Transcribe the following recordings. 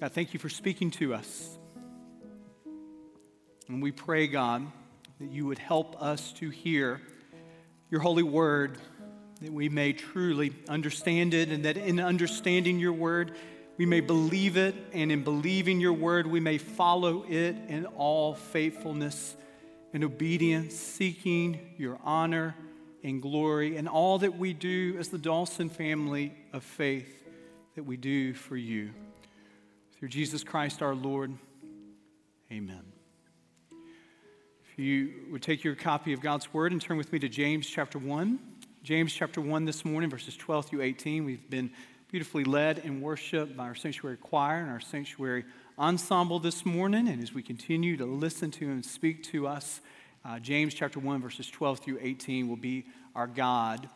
God, thank you for speaking to us. And we pray, God, that you would help us to hear your holy word, that we may truly understand it, and that in understanding your word, we may believe it, and in believing your word, we may follow it in all faithfulness and obedience, seeking your honor and glory, and all that we do as the Dawson family of faith that we do for you. Through Jesus Christ our Lord, amen. If you would take your copy of God's Word and turn with me to James chapter 1. James chapter 1 this morning, verses 12 through 18. We've been beautifully led in worship by our sanctuary choir and our sanctuary ensemble this morning. And as we continue to listen to and speak to us, uh, James chapter 1, verses 12 through 18 will be our God.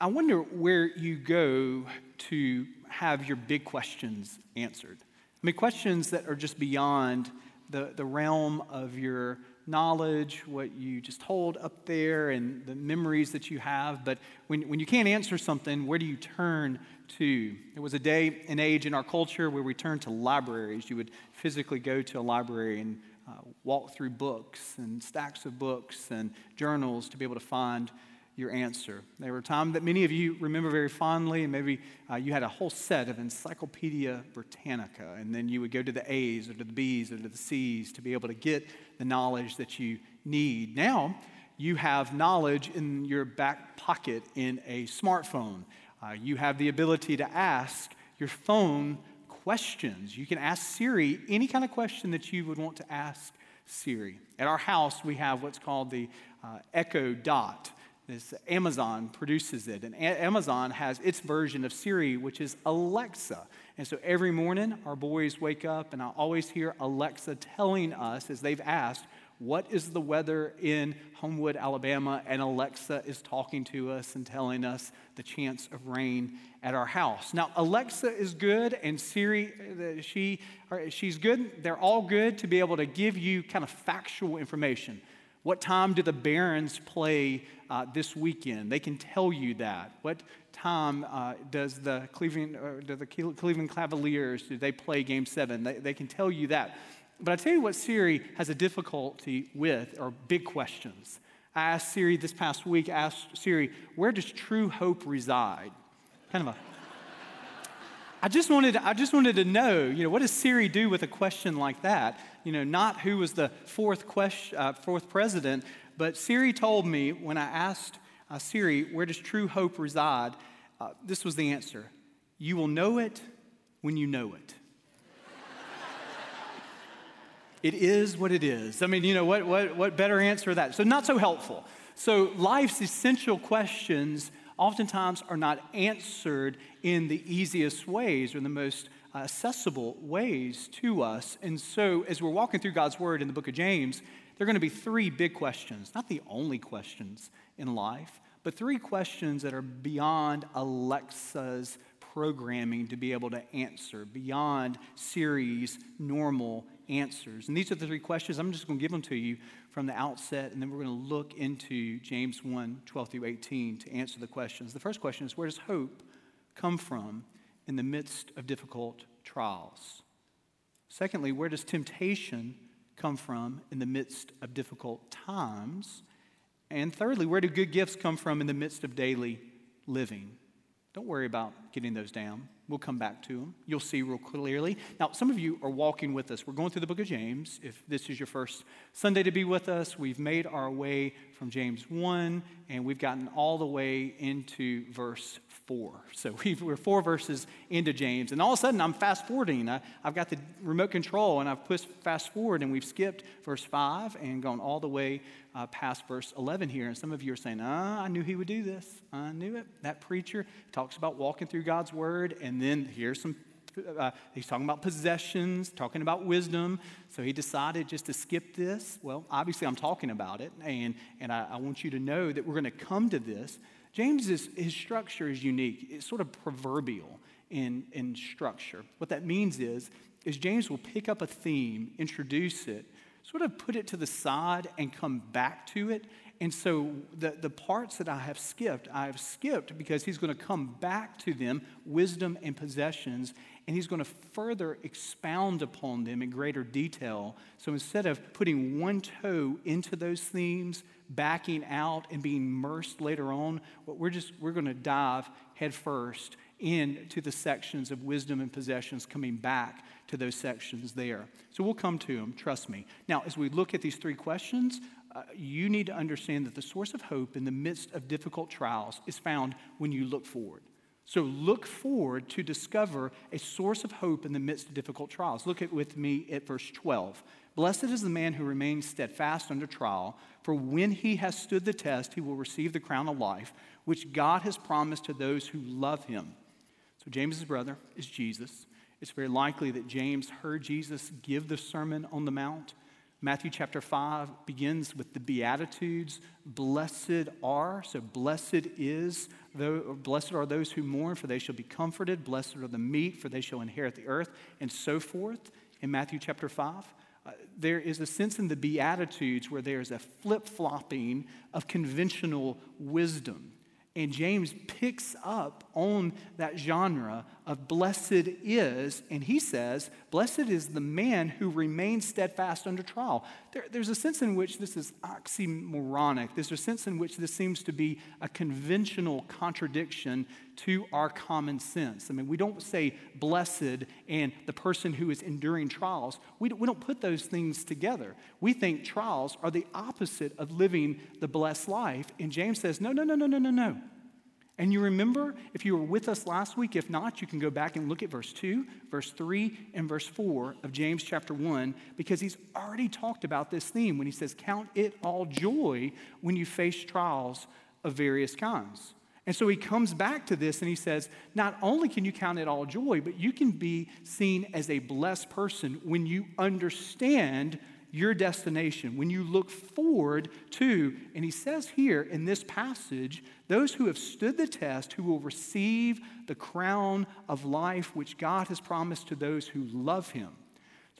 I wonder where you go to have your big questions answered. I mean, questions that are just beyond the, the realm of your knowledge, what you just hold up there, and the memories that you have. But when, when you can't answer something, where do you turn to? There was a day and age in our culture where we turned to libraries. You would physically go to a library and uh, walk through books and stacks of books and journals to be able to find your answer. There were times that many of you remember very fondly, and maybe uh, you had a whole set of Encyclopedia Britannica, and then you would go to the A's or to the B's or to the C's to be able to get the knowledge that you need. Now, you have knowledge in your back pocket in a smartphone. Uh, you have the ability to ask your phone questions. You can ask Siri any kind of question that you would want to ask Siri. At our house, we have what's called the uh, Echo Dot. This Amazon produces it, and A- Amazon has its version of Siri, which is Alexa. And so every morning, our boys wake up, and I always hear Alexa telling us, as they've asked, what is the weather in Homewood, Alabama? And Alexa is talking to us and telling us the chance of rain at our house. Now, Alexa is good, and Siri, uh, she, she's good. They're all good to be able to give you kind of factual information. What time do the Barons play uh, this weekend? They can tell you that. What time uh, does the Cleveland, uh, do the Cleveland Cavaliers do they play Game Seven? They, they can tell you that. But I tell you what Siri has a difficulty with are big questions. I asked Siri this past week, I asked Siri, where does true hope reside? Kind of a I just wanted I just wanted to know, you know, what does Siri do with a question like that? You know, not who was the fourth question, uh, fourth president, but Siri told me when I asked uh, Siri, where does true hope reside? Uh, this was the answer: You will know it when you know it. it is what it is. I mean, you know, what, what, what better answer that? So, not so helpful. So, life's essential questions oftentimes are not answered in the easiest ways or the most accessible ways to us. And so, as we're walking through God's Word in the book of James, there are going to be three big questions, not the only questions in life, but three questions that are beyond Alexa's programming to be able to answer, beyond Siri's normal answers. And these are the three questions. I'm just going to give them to you from the outset, and then we're going to look into James 1 12 through 18 to answer the questions. The first question is where does hope come from in the midst of difficult trials? Secondly, where does temptation come from in the midst of difficult times? And thirdly, where do good gifts come from in the midst of daily living? Don't worry about getting those down. We'll come back to them. You'll see real clearly. Now, some of you are walking with us. We're going through the book of James. If this is your first Sunday to be with us, we've made our way from James 1, and we've gotten all the way into verse 4. So we are four verses into James, and all of a sudden I'm fast forwarding. I, have got the remote control, and I've pushed fast forward, and we've skipped verse 5 and gone all the way uh, past verse 11 here. And some of you are saying, ah, I knew he would do this. I knew it. That preacher talks about walking through God's word, and then here's some uh, he's talking about possessions, talking about wisdom. So he decided just to skip this. Well, obviously, I'm talking about it, and, and I, I want you to know that we're going to come to this. James's his structure is unique. It's sort of proverbial in, in structure. What that means is, is James will pick up a theme, introduce it, sort of put it to the side and come back to it. And so the, the parts that I have skipped, I have skipped because he's going to come back to them, wisdom and possessions, and he's going to further expound upon them in greater detail. So instead of putting one toe into those themes, backing out and being immersed later on, we're just we're going to dive headfirst into the sections of wisdom and possessions, coming back to those sections there. So we'll come to them, trust me. Now, as we look at these three questions, uh, you need to understand that the source of hope in the midst of difficult trials is found when you look forward. So look forward to discover a source of hope in the midst of difficult trials. Look at with me at verse 12. Blessed is the man who remains steadfast under trial, for when he has stood the test, he will receive the crown of life, which God has promised to those who love him. So James's brother is Jesus. It's very likely that James heard Jesus give the Sermon on the Mount. Matthew chapter 5 begins with the Beatitudes. Blessed are, so blessed is, blessed are those who mourn, for they shall be comforted. Blessed are the meek, for they shall inherit the earth, and so forth in Matthew chapter 5. Uh, there is a sense in the Beatitudes where there's a flip flopping of conventional wisdom. And James picks up on that genre of blessed is, and he says, Blessed is the man who remains steadfast under trial. There, there's a sense in which this is oxymoronic. There's a sense in which this seems to be a conventional contradiction to our common sense. I mean, we don't say blessed and the person who is enduring trials. We don't, we don't put those things together. We think trials are the opposite of living the blessed life. And James says, no, no, no, no, no, no, no. And you remember, if you were with us last week, if not, you can go back and look at verse 2, verse 3, and verse 4 of James chapter 1, because he's already talked about this theme when he says, Count it all joy when you face trials of various kinds. And so he comes back to this and he says, Not only can you count it all joy, but you can be seen as a blessed person when you understand your destination, when you look forward to, and he says here in this passage, those who have stood the test, who will receive the crown of life which God has promised to those who love him.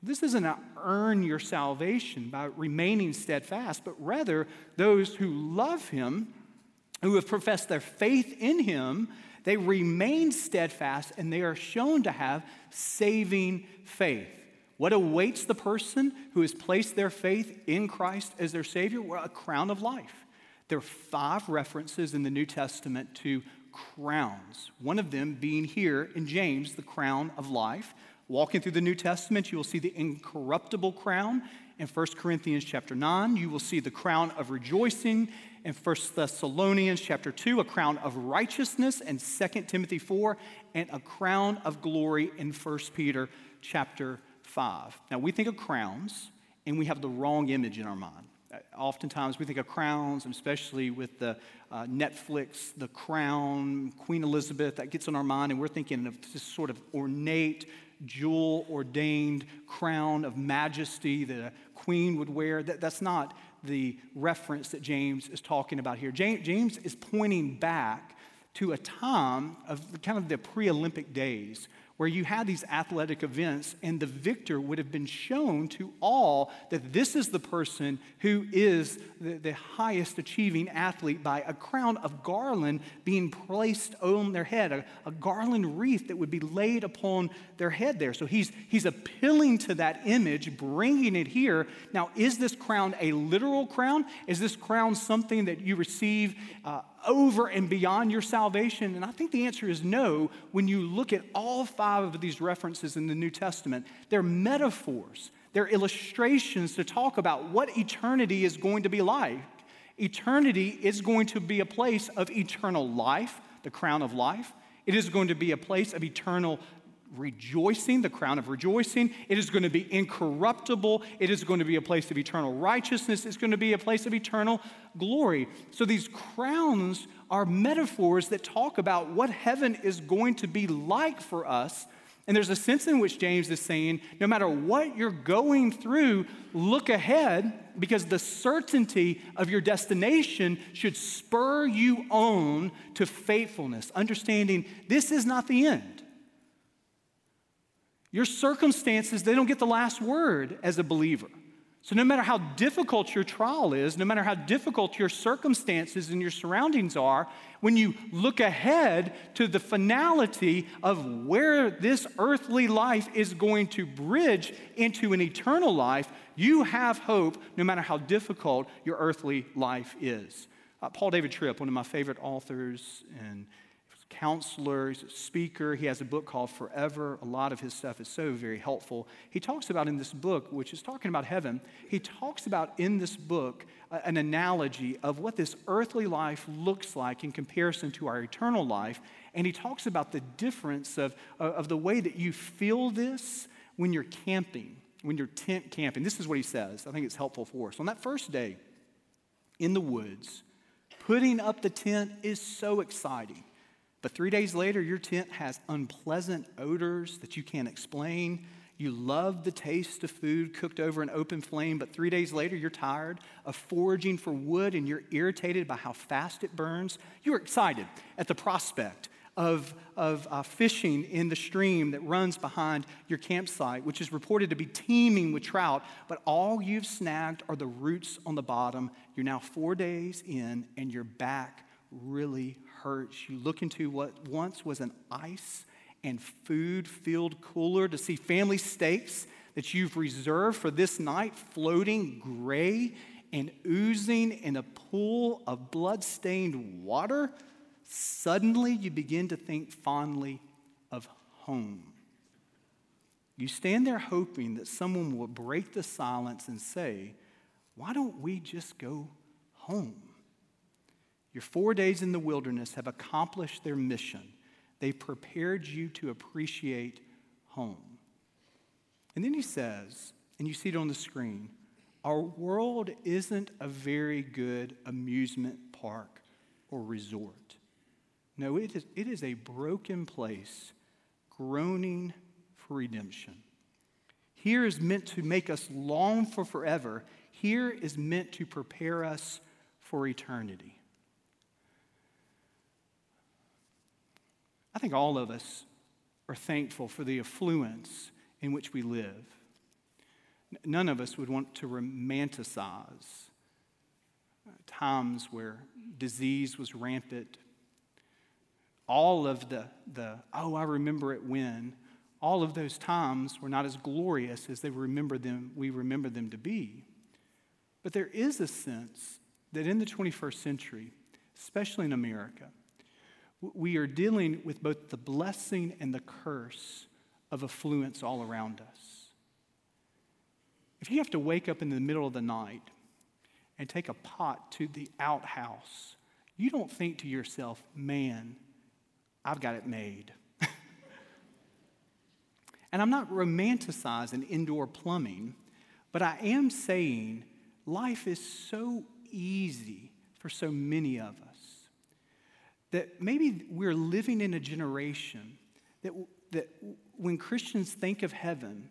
So this isn't to earn your salvation by remaining steadfast, but rather those who love him, who have professed their faith in him, they remain steadfast and they are shown to have saving faith. What awaits the person who has placed their faith in Christ as their Savior? Well, a crown of life. There are five references in the New Testament to crowns, one of them being here in James, the crown of life. Walking through the New Testament, you will see the incorruptible crown. In 1 Corinthians chapter 9, you will see the crown of rejoicing. In 1 Thessalonians chapter 2, a crown of righteousness. And 2 Timothy 4, and a crown of glory in 1 Peter chapter 5. Now, we think of crowns and we have the wrong image in our mind. Uh, oftentimes, we think of crowns, especially with the uh, Netflix, The Crown, Queen Elizabeth, that gets on our mind, and we're thinking of this sort of ornate, jewel ordained crown of majesty that a queen would wear. That, that's not the reference that James is talking about here. James, James is pointing back to a time of kind of the pre Olympic days where you had these athletic events, and the victor would have been shown to all that this is the person who is the, the, highest achieving athlete by a crown of garland being placed on their head, a, a garland wreath that would be laid upon their head there. So he's, he's appealing to that image, bringing it here. Now, is this crown a literal crown? Is this crown something that you receive? Uh, over and beyond your salvation? And I think the answer is no when you look at all five of these references in the New Testament. They're metaphors, they're illustrations to talk about what eternity is going to be like. Eternity is going to be a place of eternal life, the crown of life. It is going to be a place of eternal rejoicing, the crown of rejoicing. It is going to be incorruptible. It is going to be a place of eternal righteousness. It's going to be a place of eternal glory. So these crowns are metaphors that talk about what heaven is going to be like for us. And there's a sense in which James is saying no matter what you're going through, look ahead because the certainty of your destination should spur you on to faithfulness, understanding this is not the end. Your circumstances, they don't get the last word as a believer. So, no matter how difficult your trial is, no matter how difficult your circumstances and your surroundings are, when you look ahead to the finality of where this earthly life is going to bridge into an eternal life, you have hope no matter how difficult your earthly life is. Uh, Paul David Tripp, one of my favorite authors and counselor, speaker. He has a book called Forever. A lot of his stuff is so very helpful. He talks about in this book, which is talking about heaven, he talks about in this book uh, an analogy of what this earthly life looks like in comparison to our eternal life. And he talks about the difference of, uh, of the way that you feel this when you're camping, when you're tent camping. This is what he says. I think it's helpful for us. On that first day in the woods, putting up the tent is so exciting. But three days later, your tent has unpleasant odors that you can't explain. You love the taste of food cooked over an open flame, but three days later, you're tired of foraging for wood and you're irritated by how fast it burns. You're excited at the prospect of, of uh, fishing in the stream that runs behind your campsite, which is reported to be teeming with trout, but all you've snagged are the roots on the bottom. You're now four days in and you're back really hurts. You look into what once was an ice and food filled cooler to see family steaks that you've reserved for this night floating gray and oozing in a pool of blood-stained water. Suddenly, you begin to think fondly of home. You stand there hoping that someone will break the silence and say, Why don't we just go home? Your four days in the wilderness have accomplished their mission. They prepared you to appreciate home. And then he says, and you see it on the screen, our world isn't a very good amusement park or resort. No, it is, it is a broken place, groaning for redemption. Here is meant to make us long for forever. Here is meant to prepare us for eternity. I think all of us are thankful for the affluence in which we live. None of us would want to romanticize uh, times where disease was rampant. All of the, the, oh, I remember it when, all of those times were not as glorious as they remember them, we remember them to be. But there is a sense that in the 21st century, especially in America, we are dealing with both the blessing and the curse of affluence all around us. If you have to wake up in the middle of the night and take a pot to the outhouse, you don't think to yourself, man, I've got it made. and I'm not romanticizing indoor plumbing, but I am saying life is so easy for so many of us that maybe we're living in a generation that, that when Christians think of heaven,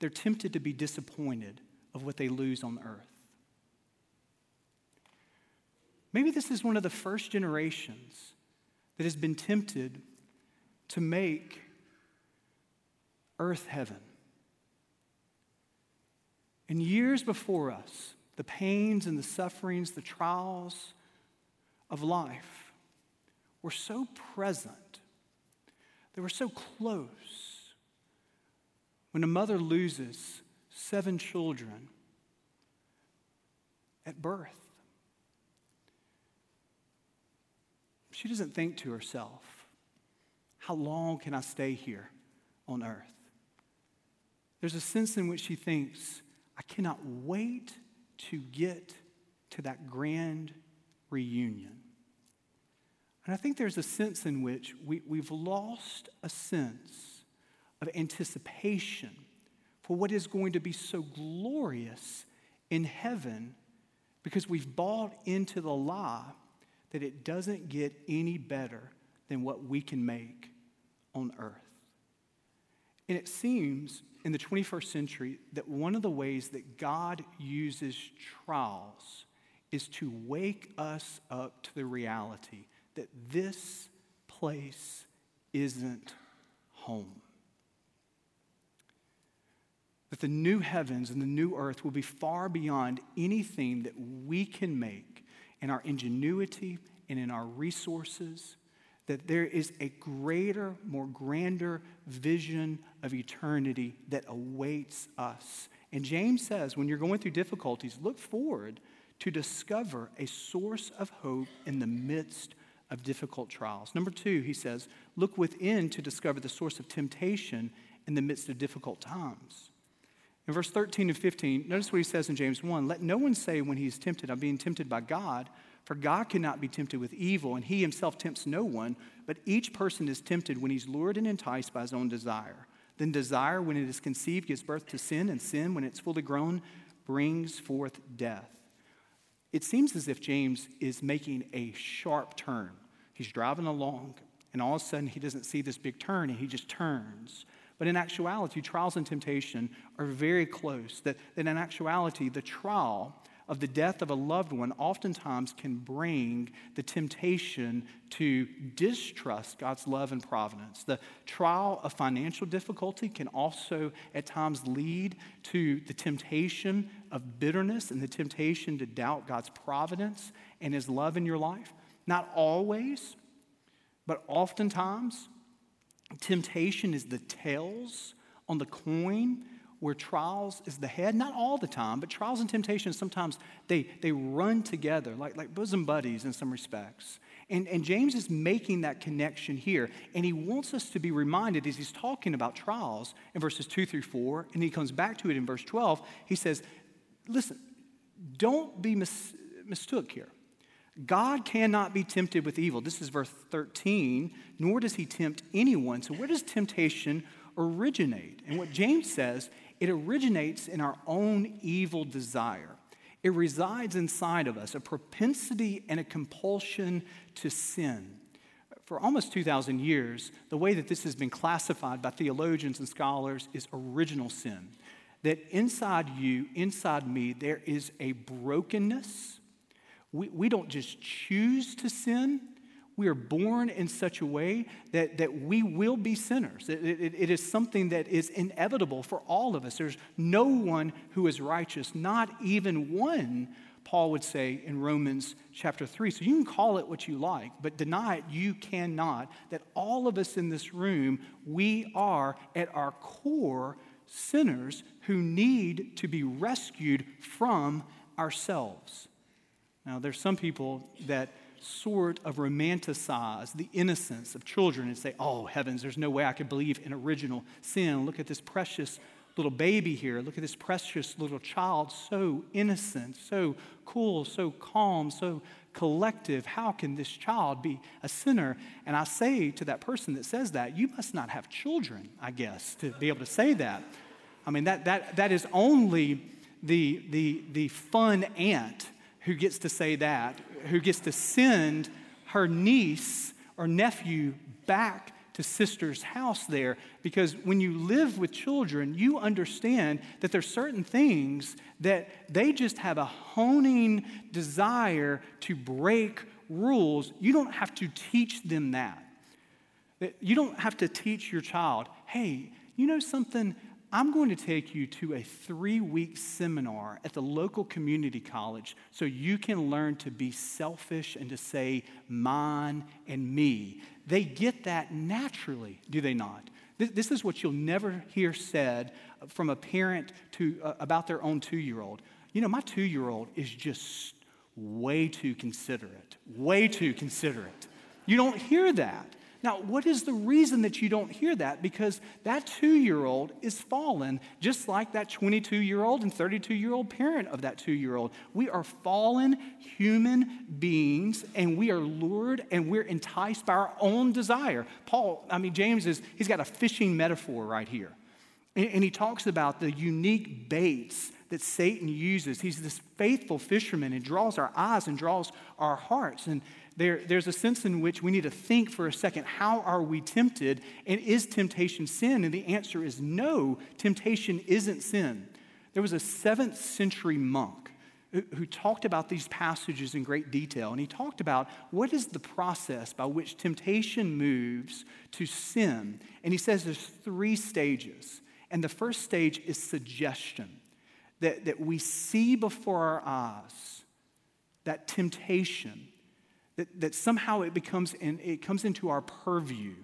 they're tempted to be disappointed of what they lose on earth. Maybe this is one of the first generations that has been tempted to make earth heaven. In years before us, the pains and the sufferings, the trials of life were so present, they were so close. When a mother loses seven children at birth, she doesn't think to herself, How long can I stay here on earth? There's a sense in which she thinks, I cannot wait to get to that grand reunion. And I think there's a sense in which we, we've lost a sense of anticipation for what is going to be so glorious in heaven because we've bought into the lie that it doesn't get any better than what we can make on earth. And it seems in the 21st century that one of the ways that God uses trials is to wake us up to the reality that this place isn't home. that the new heavens and the new earth will be far beyond anything that we can make in our ingenuity and in our resources, that there is a greater, more grander vision of eternity that awaits us. And James says, when you're going through difficulties, look forward to discover a source of hope in the midst of difficult trials. Number two, he says, look within to discover the source of temptation in the midst of difficult times. In verse 13 and 15, notice what he says in James 1 Let no one say when he is tempted, I'm being tempted by God, for God cannot be tempted with evil, and he himself tempts no one, but each person is tempted when he's lured and enticed by his own desire. Then desire, when it is conceived, gives birth to sin, and sin, when it's fully grown, brings forth death. It seems as if James is making a sharp turn. He's driving along, and all of a sudden he doesn't see this big turn, and he just turns. But in actuality, trials and temptation are very close. That, that in actuality, the trial of the death of a loved one oftentimes can bring the temptation to distrust God's love and providence. The trial of financial difficulty can also at times lead to the temptation of bitterness and the temptation to doubt God's providence and His love in your life. Not always, but oftentimes Temptation is the tails on the coin where trials is the head. Not all the time, but trials and temptations sometimes they, they run together like, like bosom buddies in some respects. And, and James is making that connection here. And he wants us to be reminded as he's talking about trials in verses 2 through 4, and he comes back to it in verse 12. He says, Listen, don't be mis- mistook here. God cannot be tempted with evil. This is verse 13, nor does he tempt anyone. So, where does temptation originate? And what James says, it originates in our own evil desire. It resides inside of us, a propensity and a compulsion to sin. For almost 2,000 years, the way that this has been classified by theologians and scholars is original sin. That inside you, inside me, there is a brokenness we, we don't just choose to sin. We are born in such a way that, that we will be sinners. It, it, it is something that is inevitable for all of us. There's no one who is righteous, not even one, Paul would say in Romans chapter 3. So you can call it what you like, but deny it you cannot. That all of us in this room, we are at our core sinners who need to be rescued from ourselves. Now, there's some people that sort of romanticize the innocence of children and say, oh, heavens, there's no way I could believe in original sin. Look at this precious little baby here. Look at this precious little child, so innocent, so cool, so calm, so collective. How can this child be a sinner? And I say to that person that says that, you must not have children, I guess, to be able to say that. I mean, that, that, that is only the, the, the fun aunt who gets to say that, who gets to send her niece or nephew back to sister's house there. Because when you live with children you understand that there's certain things that they just have a honing desire to break rules. You don't have to teach them that. You don't have to teach your child hey you know something I'm going to take you to a three week seminar at the local community college so you can learn to be selfish and to say mine and me. They get that naturally, do they not? This is what you'll never hear said from a parent to, uh, about their own two year old. You know, my two year old is just way too considerate, way too considerate. You don't hear that. Now, what is the reason that you don't hear that? Because that two year old is fallen, just like that 22 year old and 32 year old parent of that two year old. We are fallen human beings, and we are lured and we're enticed by our own desire. Paul, I mean, James is, he's got a fishing metaphor right here. And, and he talks about the unique baits that Satan uses. He's this faithful fisherman and draws our eyes and draws our hearts. And there, there's a sense in which we need to think for a second how are we tempted? And is temptation sin? And the answer is no, temptation isn't sin. There was a seventh century monk who, talked about these passages in great detail. And he talked about what is the process by which temptation moves to sin. And he says there's three stages. And the first stage is suggestion that, that we see before our eyes that temptation, that, that somehow it becomes in, it comes into our purview.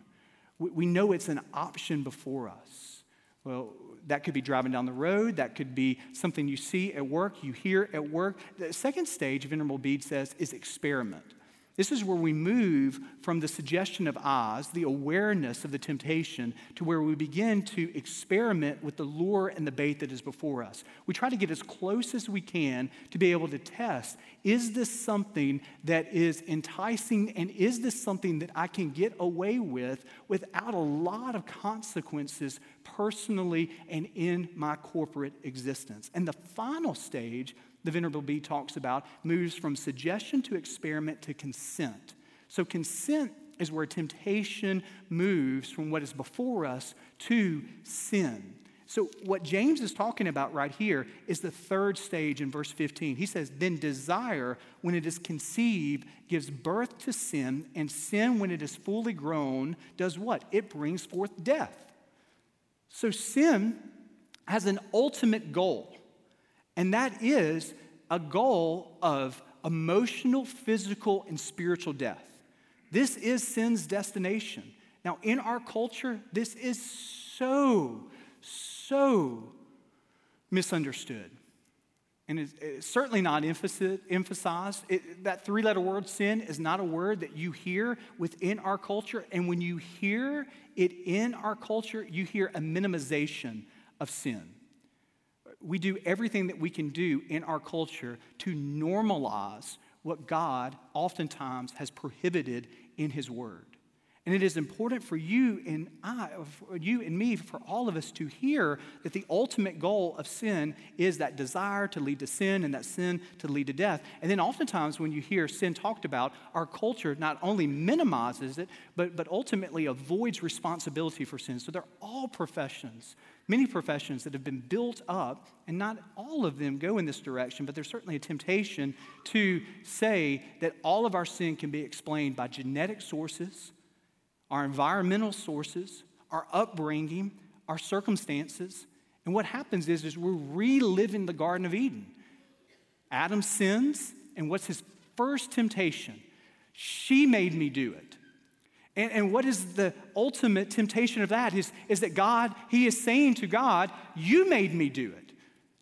We, we know it's an option before us. Well, that could be driving down the road. That could be something you see at work, you hear at work. The second stage, Venerable Bede says, is experiment. This is where we move from the suggestion of Oz, the awareness of the temptation, to where we begin to experiment with the lure and the bait that is before us. We try to get as close as we can to be able to test is this something that is enticing and is this something that I can get away with without a lot of consequences personally and in my corporate existence? And the final stage the Venerable Bede talks about moves from suggestion to experiment to consent. So, consent is where temptation moves from what is before us to sin. So, what James is talking about right here is the third stage in verse 15. He says, Then desire, when it is conceived, gives birth to sin, and sin, when it is fully grown, does what? It brings forth death. So, sin has an ultimate goal. And that is a goal of emotional, physical, and spiritual death. This is sin's destination. Now, in our culture, this is so, so misunderstood. And it's, it's certainly not emphasized. It, that three letter word, sin, is not a word that you hear within our culture. And when you hear it in our culture, you hear a minimization of sin we do everything that we can do in our culture to normalize what God oftentimes has prohibited in His Word. And it is important for you and I, for you and me, for all of us to hear that the ultimate goal of sin is that desire to lead to sin and that sin to lead to death. And then oftentimes when you hear sin talked about, our culture not only minimizes it, but, but ultimately avoids responsibility for sin. So they're all professions many professions that have been built up, and not all of them go in this direction, but there's certainly a temptation to say that all of our sin can be explained by genetic sources, our environmental sources, our upbringing, our circumstances. And what happens is, is we're reliving the Garden of Eden. Adam sins, and what's his first temptation? She made me do it. And, and what is the ultimate temptation of that is, is that God, He is saying to God, You made me do it.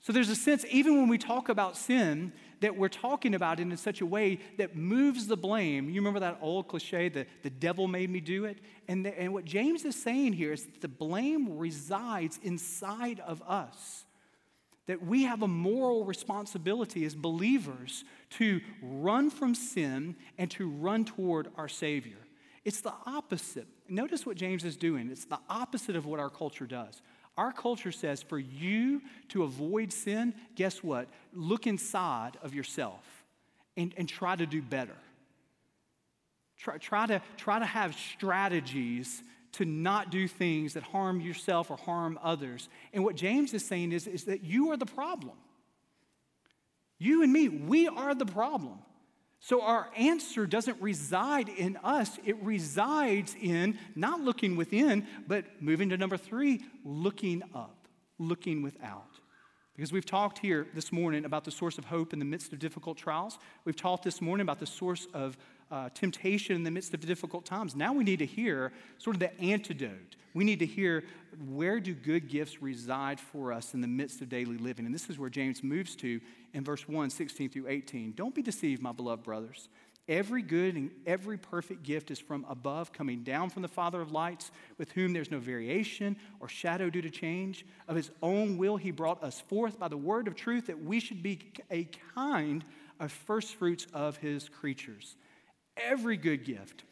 So there's a sense, even when we talk about sin, that we're talking about it in such a way that moves the blame. You remember that old cliche, the, the devil made me do it? And, the, and what James is saying here is that the blame resides inside of us. That we have a moral responsibility as believers to run from sin and to run toward our Savior. It's the opposite. Notice what James is doing. It's the opposite of what our culture does. Our culture says for you to avoid sin, guess what? Look inside of yourself and, and try to do better. Try, try, to, try to have strategies to not do things that harm yourself or harm others. And what James is saying is, is that you are the problem. You and me, we are the problem. So our answer doesn't reside in us, it resides in not looking within, but moving to number three, looking up, looking without. Because we've talked here this morning about the source of hope in the midst of difficult trials. We've talked this morning about the source of uh, temptation in the midst of difficult times. Now we need to hear sort of the antidote. We need to hear where do good gifts reside for us in the midst of daily living. And this is where James moves to in verse 1, 16 through 18. Don't be deceived, my beloved brothers. Every good and every perfect gift is from above, coming down from the Father of lights, with whom there's no variation or shadow due to change. Of his own will, he brought us forth by the word of truth that we should be a kind of first fruits of his creatures. Every good gift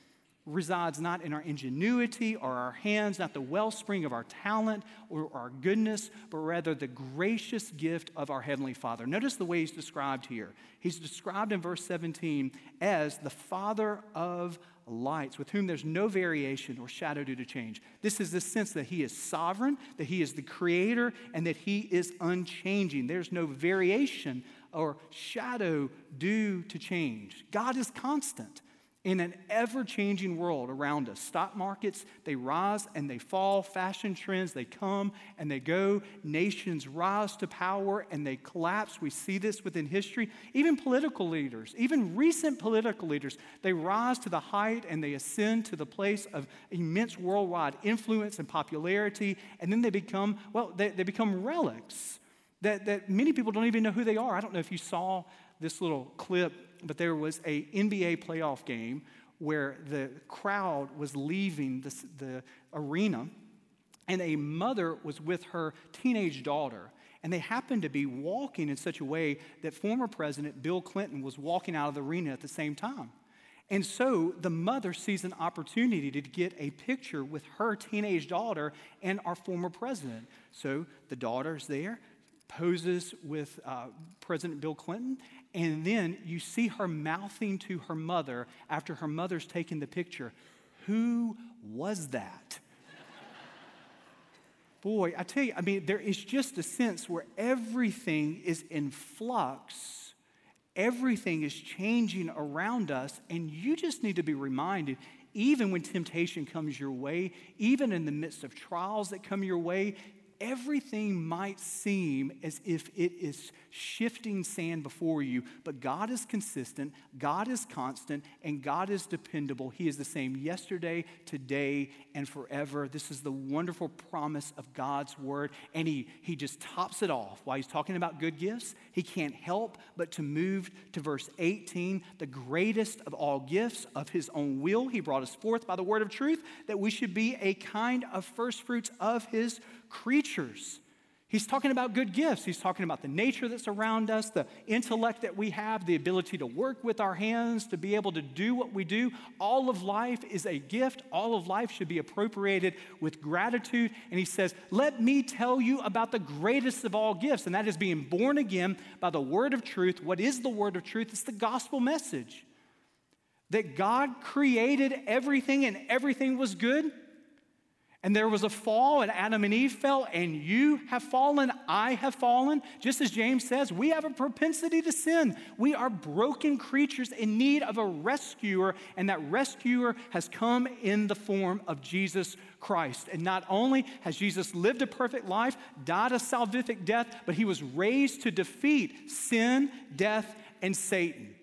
resides not in our ingenuity or our hands, not the wellspring of our talent or our goodness, but rather the gracious gift of our Heavenly Father. Notice the way he's described here. He's described in verse 17 as the Father of lights, with whom there's no variation or shadow due to change. This is the sense that he is sovereign, that he is the creator, and that he is unchanging. There's no variation or shadow due to change. God is constant. In an ever changing world around us. Stock markets, they rise and they fall. Fashion trends, they come and they go. Nations rise to power and they collapse. We see this within history. Even political leaders, even recent political leaders, they rise to the height and they ascend to the place of immense worldwide influence and popularity. And then they become, well, they, they become relics that, that many people don't even know who they are. I don't know if you saw this little clip but there was a NBA playoff game where the crowd was leaving the, the arena, and a mother was with her teenage daughter. And they happened to be walking in such a way that former President Bill Clinton was walking out of the arena at the same time. And so the mother sees an opportunity to get a picture with her teenage daughter and our former president. So the daughter's there, poses with uh, President Bill Clinton, and then you see her mouthing to her mother after her mother's taken the picture, Who was that? Boy, I tell you, I mean, there is just a sense where everything is in flux, everything is changing around us, and you just need to be reminded even when temptation comes your way, even in the midst of trials that come your way, everything might seem as if it is shifting sand before you, but God is consistent, God is constant, and God is dependable. He is the same yesterday, today, and forever. This is the wonderful promise of God's word. And he, he just tops it off while he's talking about good gifts. He can't help but to move to verse 18 the greatest of all gifts of his own will. He brought us forth by the word of truth that we should be a kind of first fruits of his creatures. He's talking about good gifts. He's talking about the nature that's around us, the intellect that we have, the ability to work with our hands, to be able to do what we do. All of life is a gift. All of life should be appropriated with gratitude. And he says, Let me tell you about the greatest of all gifts, and that is being born again by the word of truth. What is the word of truth? It's the gospel message that God created everything and everything was good and there was a fall, and Adam and Eve fell, and you have fallen, I have fallen. Just as James says, we have a propensity to sin. We are broken creatures in need of a rescuer, and that rescuer has come in the form of Jesus Christ. And not only has Jesus lived a perfect life, died a salvific death, but he was raised to defeat sin, death, and Satan.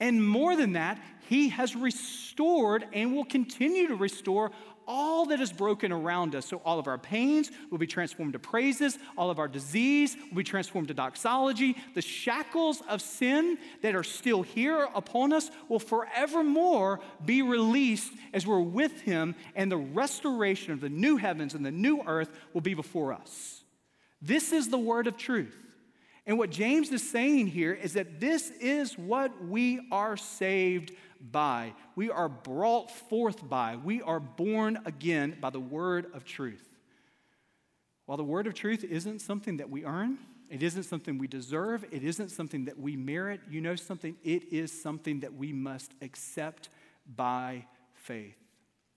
And more than that, he has restored and will continue to restore all that is broken around us. So, all of our pains will be transformed to praises, all of our disease will be transformed to doxology. The shackles of sin that are still here upon us will forevermore be released as we're with Him, and the restoration of the new heavens and the new earth will be before us. This is the word of truth. And what James is saying here is that this is what we are saved by. We are brought forth by. We are born again by the word of truth. While the word of truth isn't something that we earn, it isn't something we deserve, it isn't something that we merit, you know something? It is something that we must accept by faith.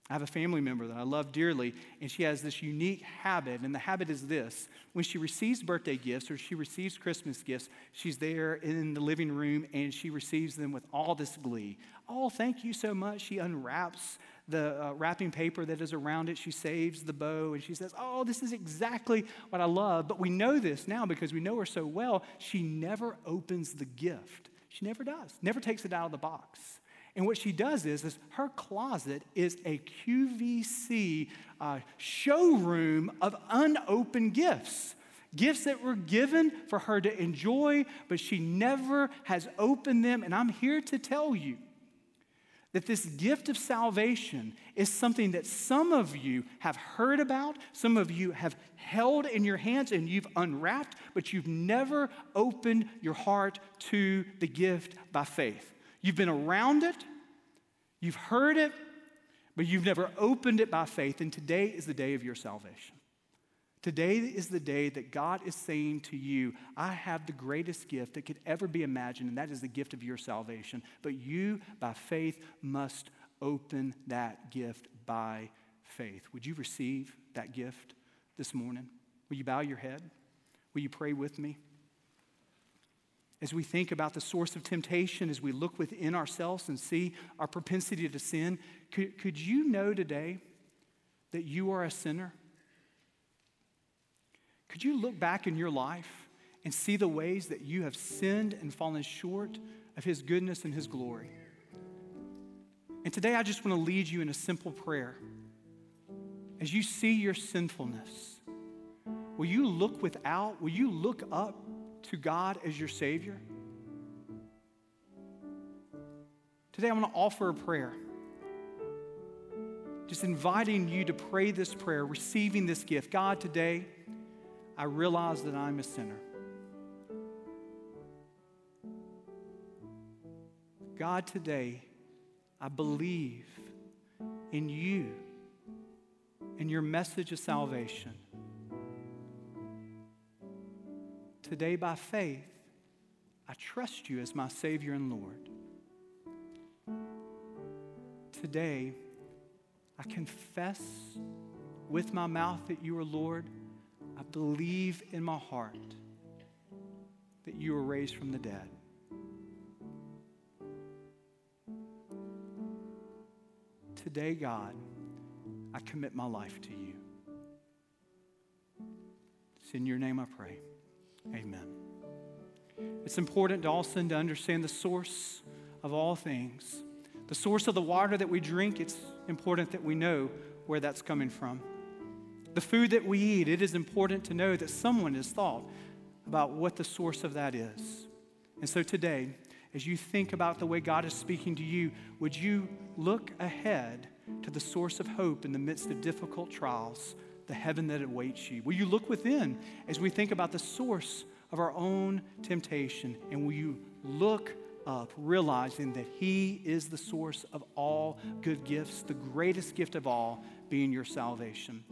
I have a family member that I love dearly, and she has this unique habit, and the habit is this. When she receives birthday gifts or she receives Christmas gifts, she's there in the living room and she receives them with all this glee. Oh, thank you so much. She unwraps the uh, wrapping paper that is around it. She saves the bow and she says, Oh, this is exactly what I love. But we know this now because we know her so well. She never opens the gift. She never does, never takes it out of the box. And what she does is, is her closet is a QVC uh, showroom of unopened gifts. Gifts that were given for her to enjoy, but she never has opened them. And I'm here to tell you that this gift of salvation is something that some of you have heard about, some of you have held in your hands and you've unwrapped, but you've never opened your heart to the gift by faith. You've been around it, you've heard it, but you've never opened it by faith, and today is the day of your salvation. Today is the day that God is saying to you, I have the greatest gift that could ever be imagined, and that is the gift of your salvation. But you, by faith, must open that gift by faith. Would you receive that gift this morning? Will you bow your head? Will you pray with me? As we think about the source of temptation, as we look within ourselves and see our propensity to sin, could, could you know today that you are a sinner? Could you look back in your life and see the ways that you have sinned and fallen short of His goodness and His glory? And today I just want to lead you in a simple prayer. As you see your sinfulness, will you look without? Will you look up to God as your Savior? Today I want to offer a prayer. Just inviting you to pray this prayer, receiving this gift. God, today I realize that I'm a sinner. God, today I believe in you and your message of salvation. Today, by faith, I trust you as my Savior and Lord. Today, I confess with my mouth that you are Lord. I believe in my heart that you were raised from the dead. Today, God, I commit my life to you. It's in your name I pray. Amen. It's important to also to understand the source of all things. The source of the water that we drink, it's important that we know where that's coming from. The food that we eat, it is important to know that someone has thought about what the source of that is. And so today, as you think about the way God is speaking to you, would you look ahead to the source of hope in the midst of difficult trials the heaven that awaits you? Will you look within as we think about the source of our own temptation? And will you look up, realizing that He is the source of all good gifts, the greatest gift of all being your salvation?